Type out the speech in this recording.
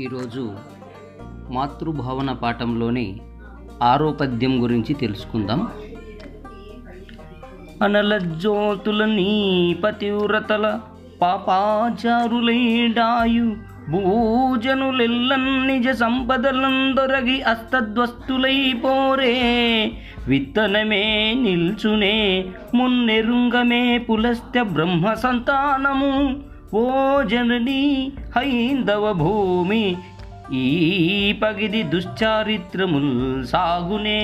ఈరోజు మాతృభావన పాఠంలోని ఆరోపద్యం గురించి తెలుసుకుందాం. అనలజ్జోతుల నీ పతివ్రతల పాపాచారులైడాయు. భూజనులెల్లన్ నిజ సంపదలందొరగి అస్తద్వస్తులైపోరే విత్తనమే నిల్చునే మున్నెరుంగమే పులస్త్య బ్రహ్మ సంతానము. ఓ జనని హైందవ భూమి ఈ పగిది దుశ్చారిత్రముల్ సాగునే.